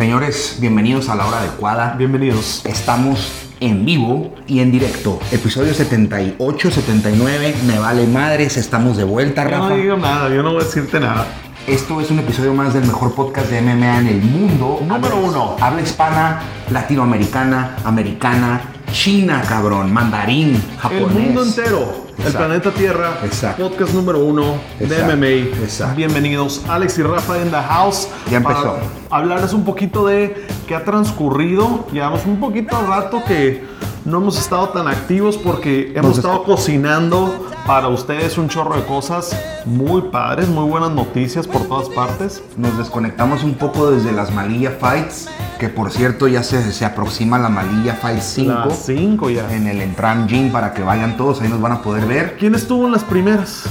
Señores, bienvenidos a la hora adecuada. Bienvenidos. Estamos en vivo y en directo. Episodio 78, 79. Me vale madres, estamos de vuelta, Yo Rafa. no digo nada, yo no voy a decirte nada. Esto es un episodio más del mejor podcast de MMA en el mundo. Número Habla- uno. Habla hispana, latinoamericana, americana, china, cabrón, mandarín, japonés. El mundo entero, el planeta Tierra, Exacto. podcast número uno Exacto. de MMA. Exacto. Bienvenidos, Alex y Rafa en the house. Ya empezó. Para hablarles un poquito de qué ha transcurrido. Llevamos un poquito de rato que no hemos estado tan activos porque hemos Nos estado cocinando para ustedes un chorro de cosas muy padres, muy buenas noticias por todas partes. Nos desconectamos un poco desde las Malilla Fights, que por cierto ya se, se aproxima la Malilla Fight 5 Las cinco ya. en el Entram Gym para que vayan todos, ahí nos van a poder ver. ¿Quién estuvo en las primeras?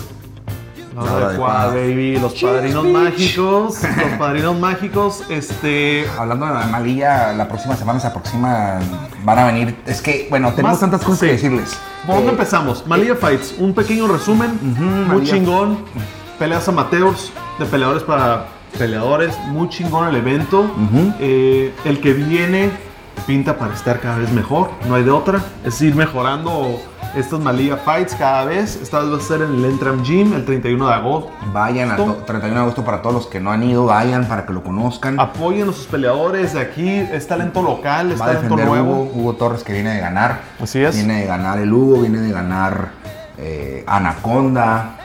La La hora adecuada, baby. Los padrinos mágicos. Los padrinos mágicos. Este. Hablando de la Malilla, la próxima semana se aproxima, van a venir. Es que, bueno, tenemos Más- tantas cosas sí. que decirles. ¿Por dónde Eh, empezamos? Malilla Fights. Un pequeño resumen. muy Malilla. chingón. Peleas amateurs. De peleadores para peleadores. Muy chingón el evento. Eh, el que viene pinta para estar cada vez mejor. No hay de otra. Es ir mejorando estas Malilla Fights cada vez. Esta vez va a ser en el Entram Gym el 31 de agosto. Vayan al ¿Cómo? 31 de agosto para todos los que no han ido, vayan para que lo conozcan. Apoyen a sus peleadores de aquí. Es talento local, es Va talento nuevo. Hugo, Hugo Torres que viene de ganar. Así es. Viene de ganar el Hugo, viene de ganar eh, Anaconda.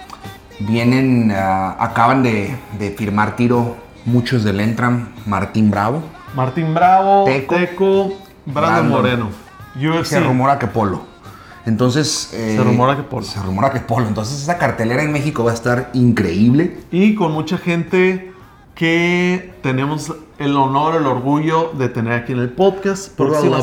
Vienen, ah, acaban de, de firmar tiro muchos del Entram. Martín Bravo. Martín Bravo, Teco. Teco, Brandon, Brandon. Moreno. UFC. Se rumora que Polo. Entonces. eh, Se rumora que Polo. Se rumora que Polo. Entonces, esa cartelera en México va a estar increíble. Y con mucha gente que tenemos el honor, el orgullo de tener aquí en el podcast. Próxima-.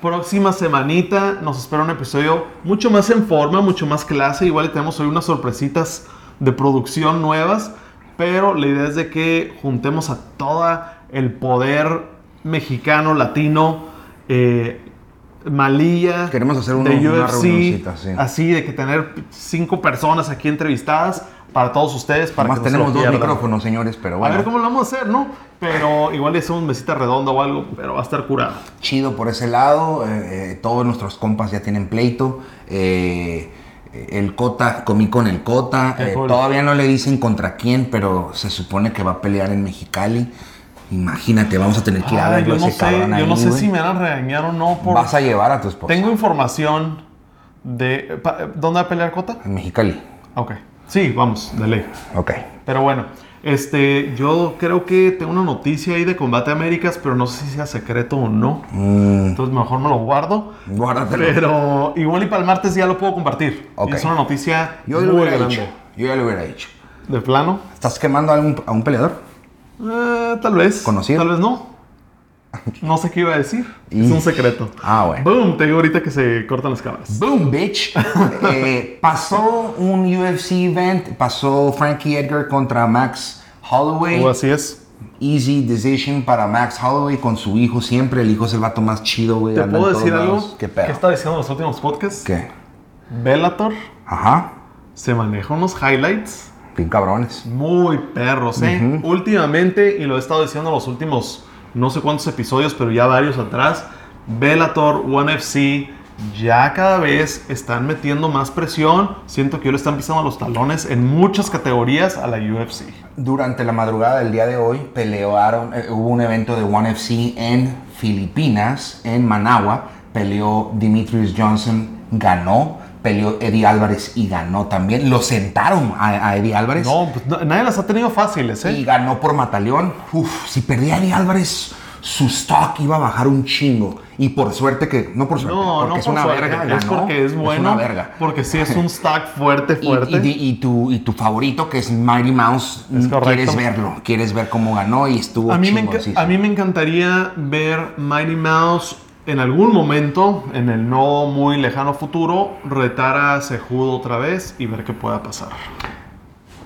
Próxima semanita nos espera un episodio mucho más en forma, mucho más clase. Igual y tenemos hoy unas sorpresitas de producción nuevas. Pero la idea es de que juntemos a todo el poder mexicano, latino, eh, Malilla. Queremos hacer uno- de una UFC, reunioncita, sí. Así de que tener cinco personas aquí entrevistadas para todos ustedes. Para Además, que tenemos dos micrófonos, señores, pero A bueno. ver cómo lo vamos a hacer, ¿no? Pero igual le hacemos mesita redonda o algo, pero va a estar curado. chido por ese lado. eh, eh, todos nuestros compas ya tienen pleito. eh, el Cota, comí con el Cota. Eh, cool. todavía no le dicen contra quién, pero se supone que va a pelear en Mexicali. Imagínate, vamos a tener que ir a verlo yo no ese sé, yo ahí, no sé si me van a regañar o no. Por... Vas a llevar a tu esposa Tengo información de... ¿Dónde va a pelear Cota? en Mexicali. Ok. Sí, vamos, de ley. Ok. Pero bueno, este, yo creo que tengo una noticia ahí de Combate Américas, pero no sé si sea secreto o no. Mm, Entonces mejor me lo guardo. guárdatelo. Pero igual y para el martes ya lo puedo compartir. Ok. Y es una noticia Yo ya lo muy hubiera grande. dicho. Yo ya lo hubiera dicho. De plano. ¿Estás quemando a un, a un peleador? Eh, tal vez. ¿Conocido? Tal vez no. No sé qué iba a decir. Y- Es un secreto. Ah, bueno. Boom, te digo ahorita que se cortan las cámaras. Boom, bitch. Eh, pasó un UFC event, pasó Frankie Edgar contra Max Holloway. O así es. Easy decision para Max Holloway con su hijo siempre. El hijo es el vato más chido, güey. ¿Te puedo decir algo? ¿Qué pedo? ¿Qué estaba diciendo en los últimos podcasts? ¿Qué? Bellator Ajá. se maneja unos highlights Bien cabrones. muy perros, ¿eh? Últimamente, y lo he estado diciendo en los últimos no sé cuántos episodios, pero ya varios atrás, Bellator, One FC, ya cada vez están metiendo más presión. Siento que yo le están pisando los talones en muchas categorías a la UFC. Durante la madrugada del día de hoy pelearon, eh, hubo un evento de One FC en Filipinas, en Managua. Peleó Dimitrius Johnson, ganó. Peleó Eddie Álvarez y ganó también. Lo sentaron a, a Eddie Álvarez. No, pues no- nadie las ha tenido fáciles, ¿eh? Y ganó por Mataleón. Uf, si perdía Eddie Álvarez, su stock iba a bajar un chingo. Y por suerte que, no por suerte, No, porque no es por una suerte, verga. es ganó, porque es bueno. una verga. Porque sí es un stack fuerte, fuerte. y tu, y tu favorito, que es Mighty Mouse, Es quieres verlo. Quieres ver cómo ganó y estuvo a, mí me a mí me encantaría ver Mighty Mouse en algún momento, en el no muy lejano futuro, retar a Sejudo otra vez y ver qué pueda pasar.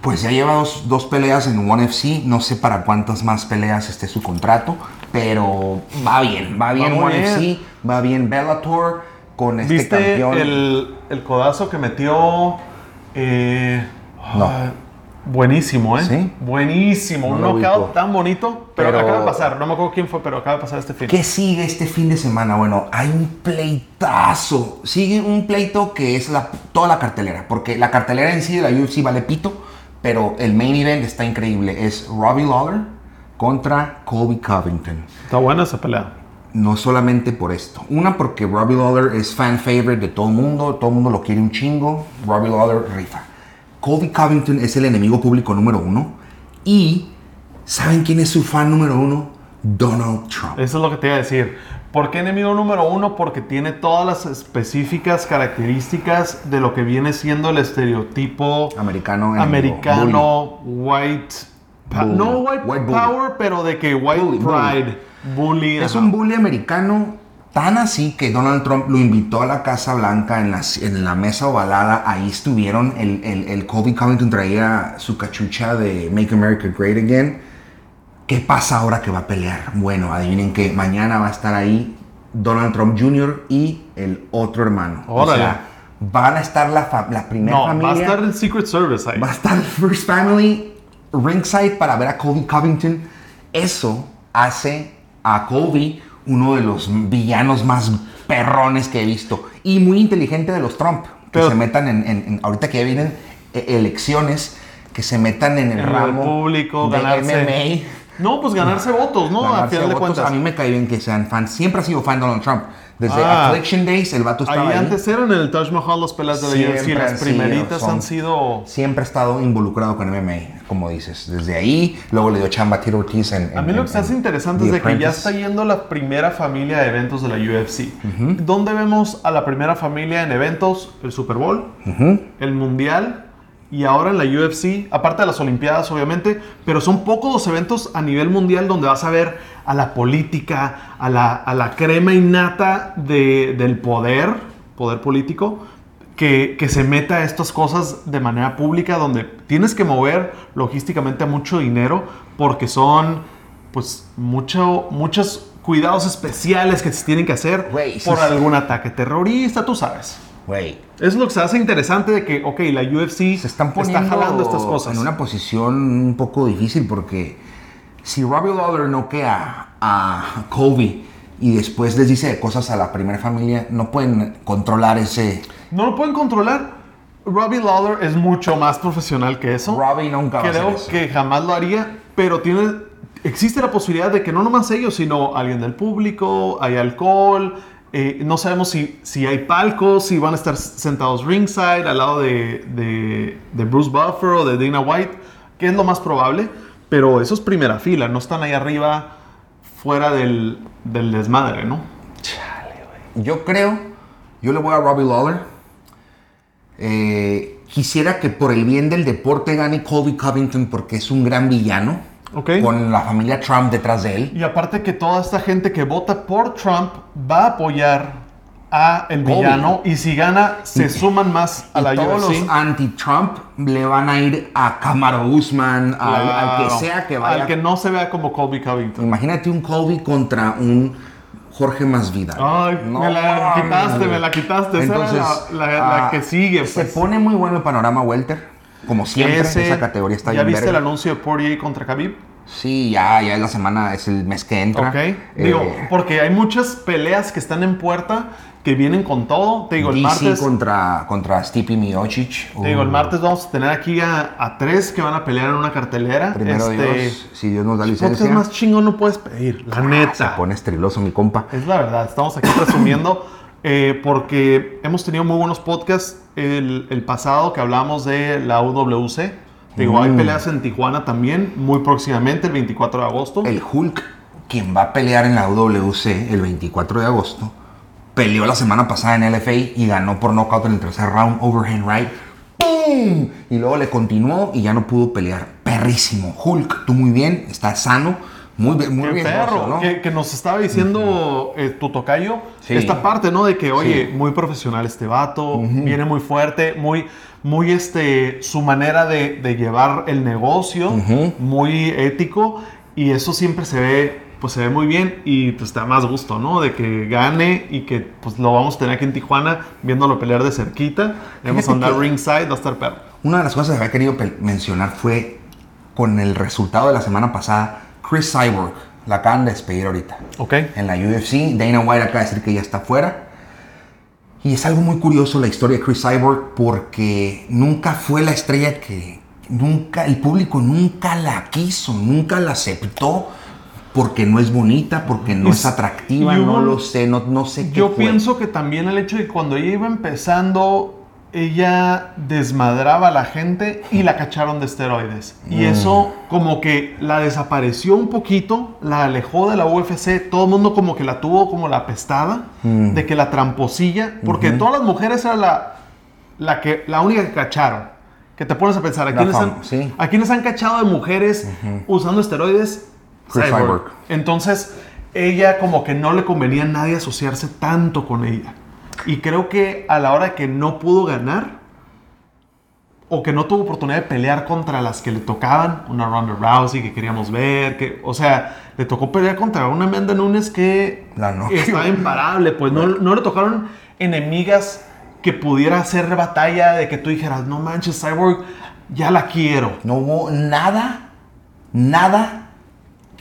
Pues ya lleva dos, dos peleas en One FC. No sé para cuántas más peleas esté su contrato. Pero va bien. Va bien One. FC. Va bien Bellator. Con este ¿Viste campeón. el, el codazo que metió? eh, No. Buenísimo, ¿eh? Sí. Buenísimo. No un knockout tan bonito. Pero, Pero- acaba de pasar. No me acuerdo quién fue, pero acaba de pasar este fin. ¿Qué sigue este fin de semana? Bueno, hay un pleitazo. Sigue un pleito que es la, toda la cartelera. Porque la cartelera en sí de la UFC vale pito. Pero el main event está increíble. Es Robbie Lawler contra Colby Covington. Está buena esa pelea. No solamente por esto. Una, porque Robbie Lawler es fan favorite de todo el mundo. Todo el mundo lo quiere un chingo. Robbie Lawler rifa. Colby Covington es el enemigo público número uno. Y, ¿saben quién es su fan número uno? Donald Trump. Eso es lo que te iba a decir. ¿Por qué enemigo número uno? Porque tiene todas las específicas características de lo que viene siendo el estereotipo Americano. enemigo. americano, white. pa- Bully. No white, White bully. power, pero de que white Bully, bully. pride, bully. Es ajá. un bully americano tan así que Donald Trump lo invitó a la Casa Blanca en la, en la mesa ovalada. Ahí estuvieron. El, el, el Colby Covington traía su cachucha de Make America Great Again. ¿Qué pasa ahora que va a pelear? Bueno, adivinen que mañana va a estar ahí Donald Trump Jr. y el otro hermano. Órale. O sea, van a estar la, la primera No, familia. va a estar el Secret Service ahí. Va a estar el First Family ringside para ver a Colby Covington. Eso hace a Colby uno de los villanos más perrones que he visto. Y muy inteligente de los Trump. Que Pero- se metan en, en- en- Ahorita que ya vienen eh, elecciones, que se metan en el ramo público, de ganarse. MMA. No, pues ganarse votos, ¿no? A final de votos. cuentas. A mí me cae bien que sean fans. Siempre ha sido fan de Donald Trump. Desde Ah. Affliction Days, el vato estaba Ahí antes eran el Taj Mahal las peleas de la UFC. Las han sido, primeritas son- han sido. Siempre ha estado involucrado con MMA, como dices. Desde ahí, luego le dio chamba a Tito Ortiz en, A mí lo que se en- hace interesante es de que ya está yendo la primera familia de eventos de la UFC. ¿Dónde vemos a la primera familia en eventos? El Super Bowl, el Mundial y ahora en la UFC, aparte de las Olimpiadas obviamente, pero son pocos los eventos a nivel mundial donde vas a ver a la política, a la, a la crema innata de- del poder, poder político, que, que se meta a estas cosas de manera pública donde tienes que mover logísticamente mucho dinero porque son pues mucho, muchos cuidados especiales que se tienen que hacer por algún ataque terrorista, tú sabes. Güey, Es lo que se hace interesante de que, ok, la UFC se están poniendo está jalando estas cosas. en una posición un poco difícil porque si Robbie Lawler noquea a Kobe y después les dice cosas a la primera familia, no pueden controlar ese... No lo pueden controlar. Robbie Lawler es mucho más profesional que eso. Robbie nunca va a hacer Creo eso. que jamás lo haría, pero tiene, existe la posibilidad de que no nomás ellos, sino alguien del público, hay alcohol, eh, no sabemos si, si hay palcos, si van a estar sentados ringside al lado de, de, de Bruce Buffer o de Dana White, que es lo más probable, pero eso es primera fila, no están ahí arriba fuera del, del desmadre, ¿no? Yo creo, yo le voy a Robbie Lawler. Eh, quisiera que por el bien del deporte gane Colby Covington porque es un gran villano. Ok. Con la familia Trump detrás de él. Y aparte que toda esta gente que vota por Trump va a apoyar a el Obvio. villano y si gana se suman más a Y la todos UFC. los anti-Trump le van a ir a Camaro Usman, al, al que Claro. sea que vaya. Al que no se vea como Colby Covington. Imagínate un Colby contra un Jorge Masvidal. Ay, No me la quitaste, güey. me la quitaste. Esa era la, la- la ah, que sigue. Se pues. pone muy bueno el panorama welter. Como siempre, Ese- esa categoría está ¿Ya bien viste el anuncio de Poirier contra Khabib? Sí, ya, ya es la semana, es el mes que entra. Ok. Eh, Digo, porque hay muchas peleas que están en puerta que vienen con todo. Te digo, el DC martes... contra, contra Stipe Miocic. Te digo, el Uh, martes vamos a tener aquí a, a tres que van a pelear en una cartelera. Primero Este, Dios, si Dios nos da licencia. más chingón no puedes pedir, la Se neta. pone estriloso mi compa. Es la verdad, estamos aquí presumiendo eh, porque hemos tenido muy buenos podcasts el, el pasado que hablamos de la UWC. Digo, hay Mm. peleas en Tijuana también, muy próximamente, el 24 de agosto. El Hulk, quien va a pelear en la UWC el 24 de agosto, peleó la semana pasada en LFA y ganó por knockout en el tercer round, overhand right. ¡Pum! Y luego le continuó y ya no pudo pelear. Perrísimo. Hulk, tú muy bien, estás sano, muy, bien- muy bien. perro, ¿no? que, que nos estaba diciendo eh, tu tocayo Sí. esta parte, ¿no? De que, oye, Sí. muy profesional este vato, viene muy fuerte, muy, muy este, su manera de, de llevar el negocio, muy ético, y eso siempre se ve, pues se ve muy bien, y pues da más gusto, ¿no? De que gane y que pues lo vamos a tener aquí en Tijuana, viéndolo pelear de cerquita, vamos a andar ringside, va a estar perro. Una de las cosas que había querido mencionar fue con el resultado de la semana pasada, Chris Cyborg, la acaban de despedir ahorita. Ok. En la UFC, Dana White acaba de decir que ya está fuera. Y es algo muy curioso la historia de Chris Cyborg porque nunca fue la estrella que nunca el público nunca la quiso, nunca la aceptó porque no es bonita, porque no es atractiva, no lo sé, no, no sé qué Yo fue. pienso que también el hecho de que cuando ella iba empezando, ella desmadraba a la gente y la cacharon de esteroides. Mm. Y eso como que la desapareció un poquito, la alejó de la UFC, todo el mundo como que la tuvo como la pestada, Mm. de que la tramposilla, porque todas las mujeres era la, la, que, la única que cacharon. Que te pones a pensar, ¿a quiénes, han, sí. ¿a quiénes han cachado de mujeres usando esteroides? Chris Cyborg. Entonces, ella como que no le convenía a nadie asociarse tanto con ella. Y creo que a la hora que no pudo ganar, o que no tuvo oportunidad de pelear contra las que le tocaban, una Ronda Rousey que queríamos ver, que, o sea, le tocó pelear contra una Amanda Nunes que La no. estaba imparable, pues no, no le tocaron enemigas que pudiera hacer batalla de que tú dijeras, no manches, Cyborg, ya la quiero. No hubo nada, nada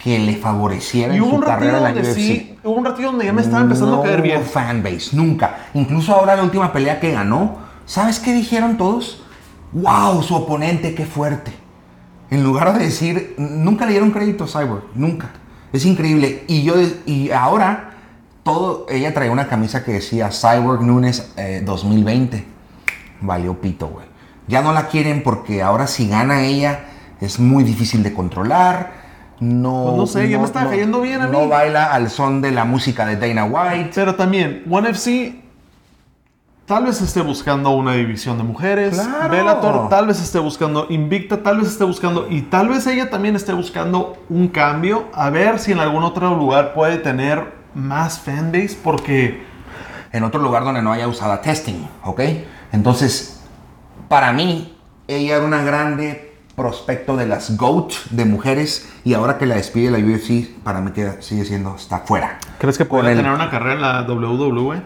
que le favoreciera Y en su un carrera en la donde UFC. sí, hubo un ratito donde ya me estaba empezando no a caer bien. fanbase, nunca. Incluso ahora la última pelea que ganó, ¿sabes qué dijeron todos? ¡Wow! Su oponente, qué fuerte. En lugar de decir, nunca le dieron crédito a Cyborg, nunca. Es increíble. Y yo, y ahora, todo, ella traía una camisa que decía Cyborg Nunes eh, 2020. Valió pito, güey. Ya no la quieren porque ahora si gana ella es muy difícil de controlar. No, Pues no sé, ya me está cayendo bien a no mí. baila al son de la música de Dana White. Pero también, ONE FC tal vez esté buscando una división de mujeres. Claro. Bellator tal vez esté buscando Invicta, tal vez esté buscando. Y tal vez ella también esté buscando un cambio. A ver si en algún otro lugar puede tener más fanbase. Porque en otro lugar donde no haya usado testing, ¿ok? Entonces, para mí, ella era una grande prospecto de las GOAT de mujeres y ahora que la despide la UFC, para mí que sigue siendo, está fuera. ¿crees que puede el- tener una carrera en la WWE?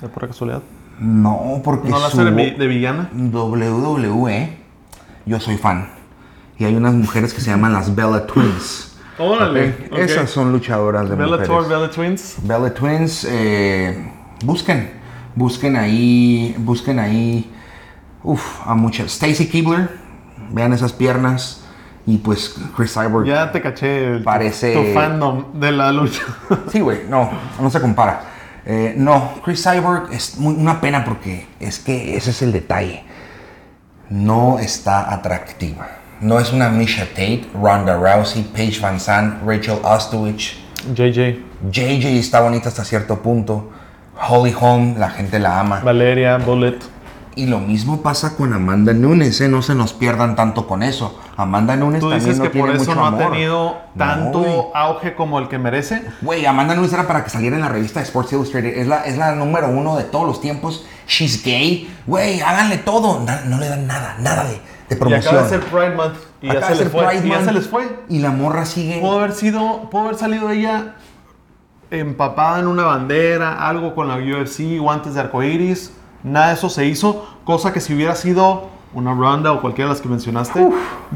De pura casualidad. No, porque ¿No la hace de, vi- de villana? WWE, yo soy fan. Y hay unas mujeres que se llaman las Bella Twins. Esas son luchadoras de Bellator, mujeres. Bella Twins. Bella Twins, eh, busquen, busquen ahí, busquen ahí, uf, a muchas. Stacy Keebler, vean esas piernas y pues Chris Cyborg. Ya te caché el, Parece- tu fandom de la lucha. Sí, güey, no, no se compara. Eh, no, Chris Cyborg es muy- una pena porque es que ese es el detalle. No está atractiva. No es una Misha Tate, Ronda Rousey, Paige Van Zandt, Rachel Ostowich. JJ, JJ está bonita hasta cierto punto. Holly Holm, la gente la ama. Valeria, Bullet. Y lo mismo pasa con Amanda Nunes, ¿eh? No se nos pierdan tanto con eso. Amanda Nunes Tú también dices no que tiene por eso mucho no ha tenido tanto auge como el que merece. Güey, Amanda Nunes era para que saliera en la revista de Sports Illustrated. Es la, es la número uno de todos los tiempos. She's gay. Güey, háganle todo. No le dan nada, nada de, de Y promoción. acaba de ser Pride Month y ya Acaba se de les ser fue. Pride y ya se les fue. Y la morra sigue. Pudo haber sido, pudo haber salido ella empapada en una bandera, algo con la UFC, guantes de arcoiris. Nada de eso se hizo, cosa que si hubiera sido una Ronda o cualquiera de las que mencionaste,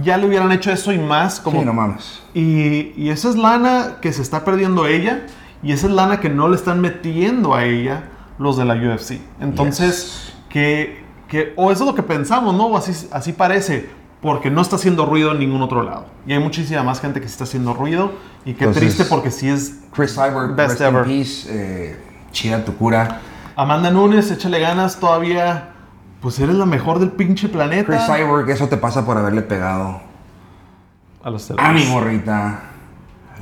ya le hubieran hecho eso y más como Sí, no mames. Y, y esa es lana que se está perdiendo ella y esa es lana que no le están metiendo a ella los de la UFC. Entonces, que, que, o eso es lo que pensamos, ¿no? O así, así parece, porque no está haciendo ruido en ningún otro lado. Y hay muchísima más gente que sí está haciendo ruido y qué Entonces- triste porque sí es Chris Cyborg, Best rest in ever. peace. eh, chida tu cura. Amanda Nunes, échale ganas todavía. Pues eres la mejor del pinche planeta. Chris Cyborg, eso te pasa por haberle pegado a los a mi morrita.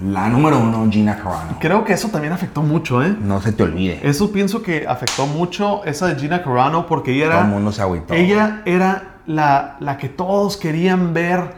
La número uno, Gina Carano. Creo que eso también afectó mucho, ¿eh? No se te olvide. Eso pienso que afectó mucho esa de Gina Carano porque ella era, Todo el mundo se agüitó. ella era la, la que todos querían ver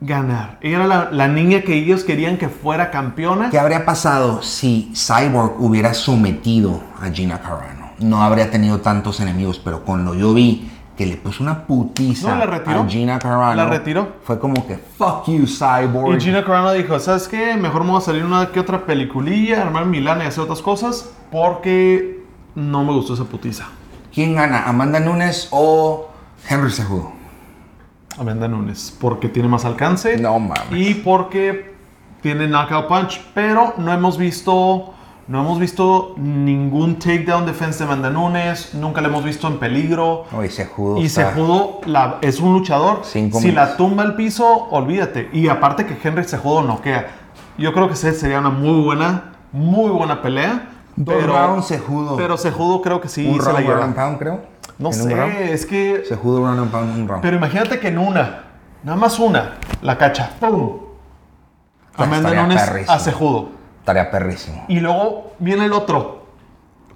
ganar. Ella era la, la niña que ellos querían que fuera campeona. ¿Qué habría pasado si Cyborg hubiera sometido a Gina Carano? No habría tenido tantos enemigos, pero cuando yo vi que le puso una putiza No, la retiró. a Gina Carano, La retiró. fue como que fuck you Cyborg. Y Gina Carano dijo, ¿sabes qué? Mejor me voy a salir una que otra peliculilla, armar Milán y hacer otras cosas porque no me gustó esa putiza. ¿Quién gana? ¿Amanda Nunes o Henry Cejudo? Amanda Nunes. Porque tiene más alcance. No mames. Y porque tiene knockout punch. Pero no hemos visto. No hemos visto ningún takedown defense de Amanda Nunes. Nunca la hemos visto en peligro. Sejudo. Y está- Sejudo la, es un luchador. Cinco si minutos. la tumba al piso, olvídate. Y aparte que Henry Sejudo noquea. Yo creo que sería una muy buena, muy buena pelea. Dos pero, rounds, Sejudo. Pero Sejudo creo que sí un se la round, lleva. and pound, creo. No ¿En un round? sé, es que. Sejudo, ground and pound, un round. Pero imagínate que en una, nada más una, la cacha. ¡Pum! Amanda Nunes perrísimo. a Estaría perrísimo. Y luego viene el otro.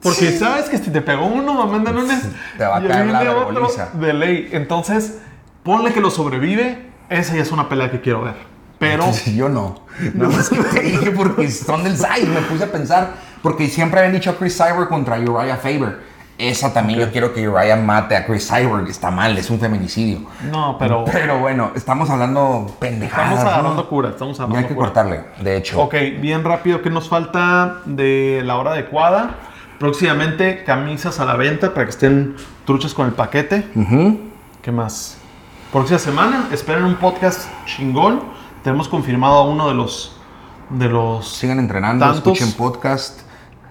Porque sabes que si te pegó uno, Amanda Nunes, Te va a caer la vergüenza. de ley. Entonces, ponle que lo sobrevive. Esa ya es una pelea que quiero ver. Pero Yo no. Nada más que te dije porque son del size. Me puse a pensar. Porque siempre habían dicho Chris Cyborg contra Uriah Faber. Esa también yo quiero que Uriah mate a Chris Cyborg. Está mal, es un feminicidio. no, pero Pero bueno, estamos hablando pendejadas. estamos ¿no? agarrando cura. Estamos agarrando hay que cura. cortarle, de hecho. Ok, bien rápido, ¿qué nos falta de la hora adecuada? Próximamente camisas a la venta para que estén truchas con el paquete. ¿Qué más? Próxima semana, esperen un podcast chingón. Tenemos confirmado a uno de los de los Sigan entrenando, Tantos. escuchen podcast,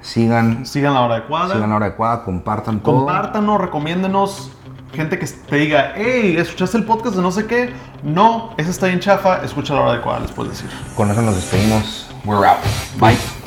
sigan, sigan la hora adecuada. sigan la hora adecuada, compartan todo. Compártanos, recomiéndenos. Gente que te diga, hey, ¿escuchaste el podcast de no sé qué? No, ese está bien chafa, escucha la hora adecuada, les puedo decir. Con eso nos despedimos. We're out. Bye.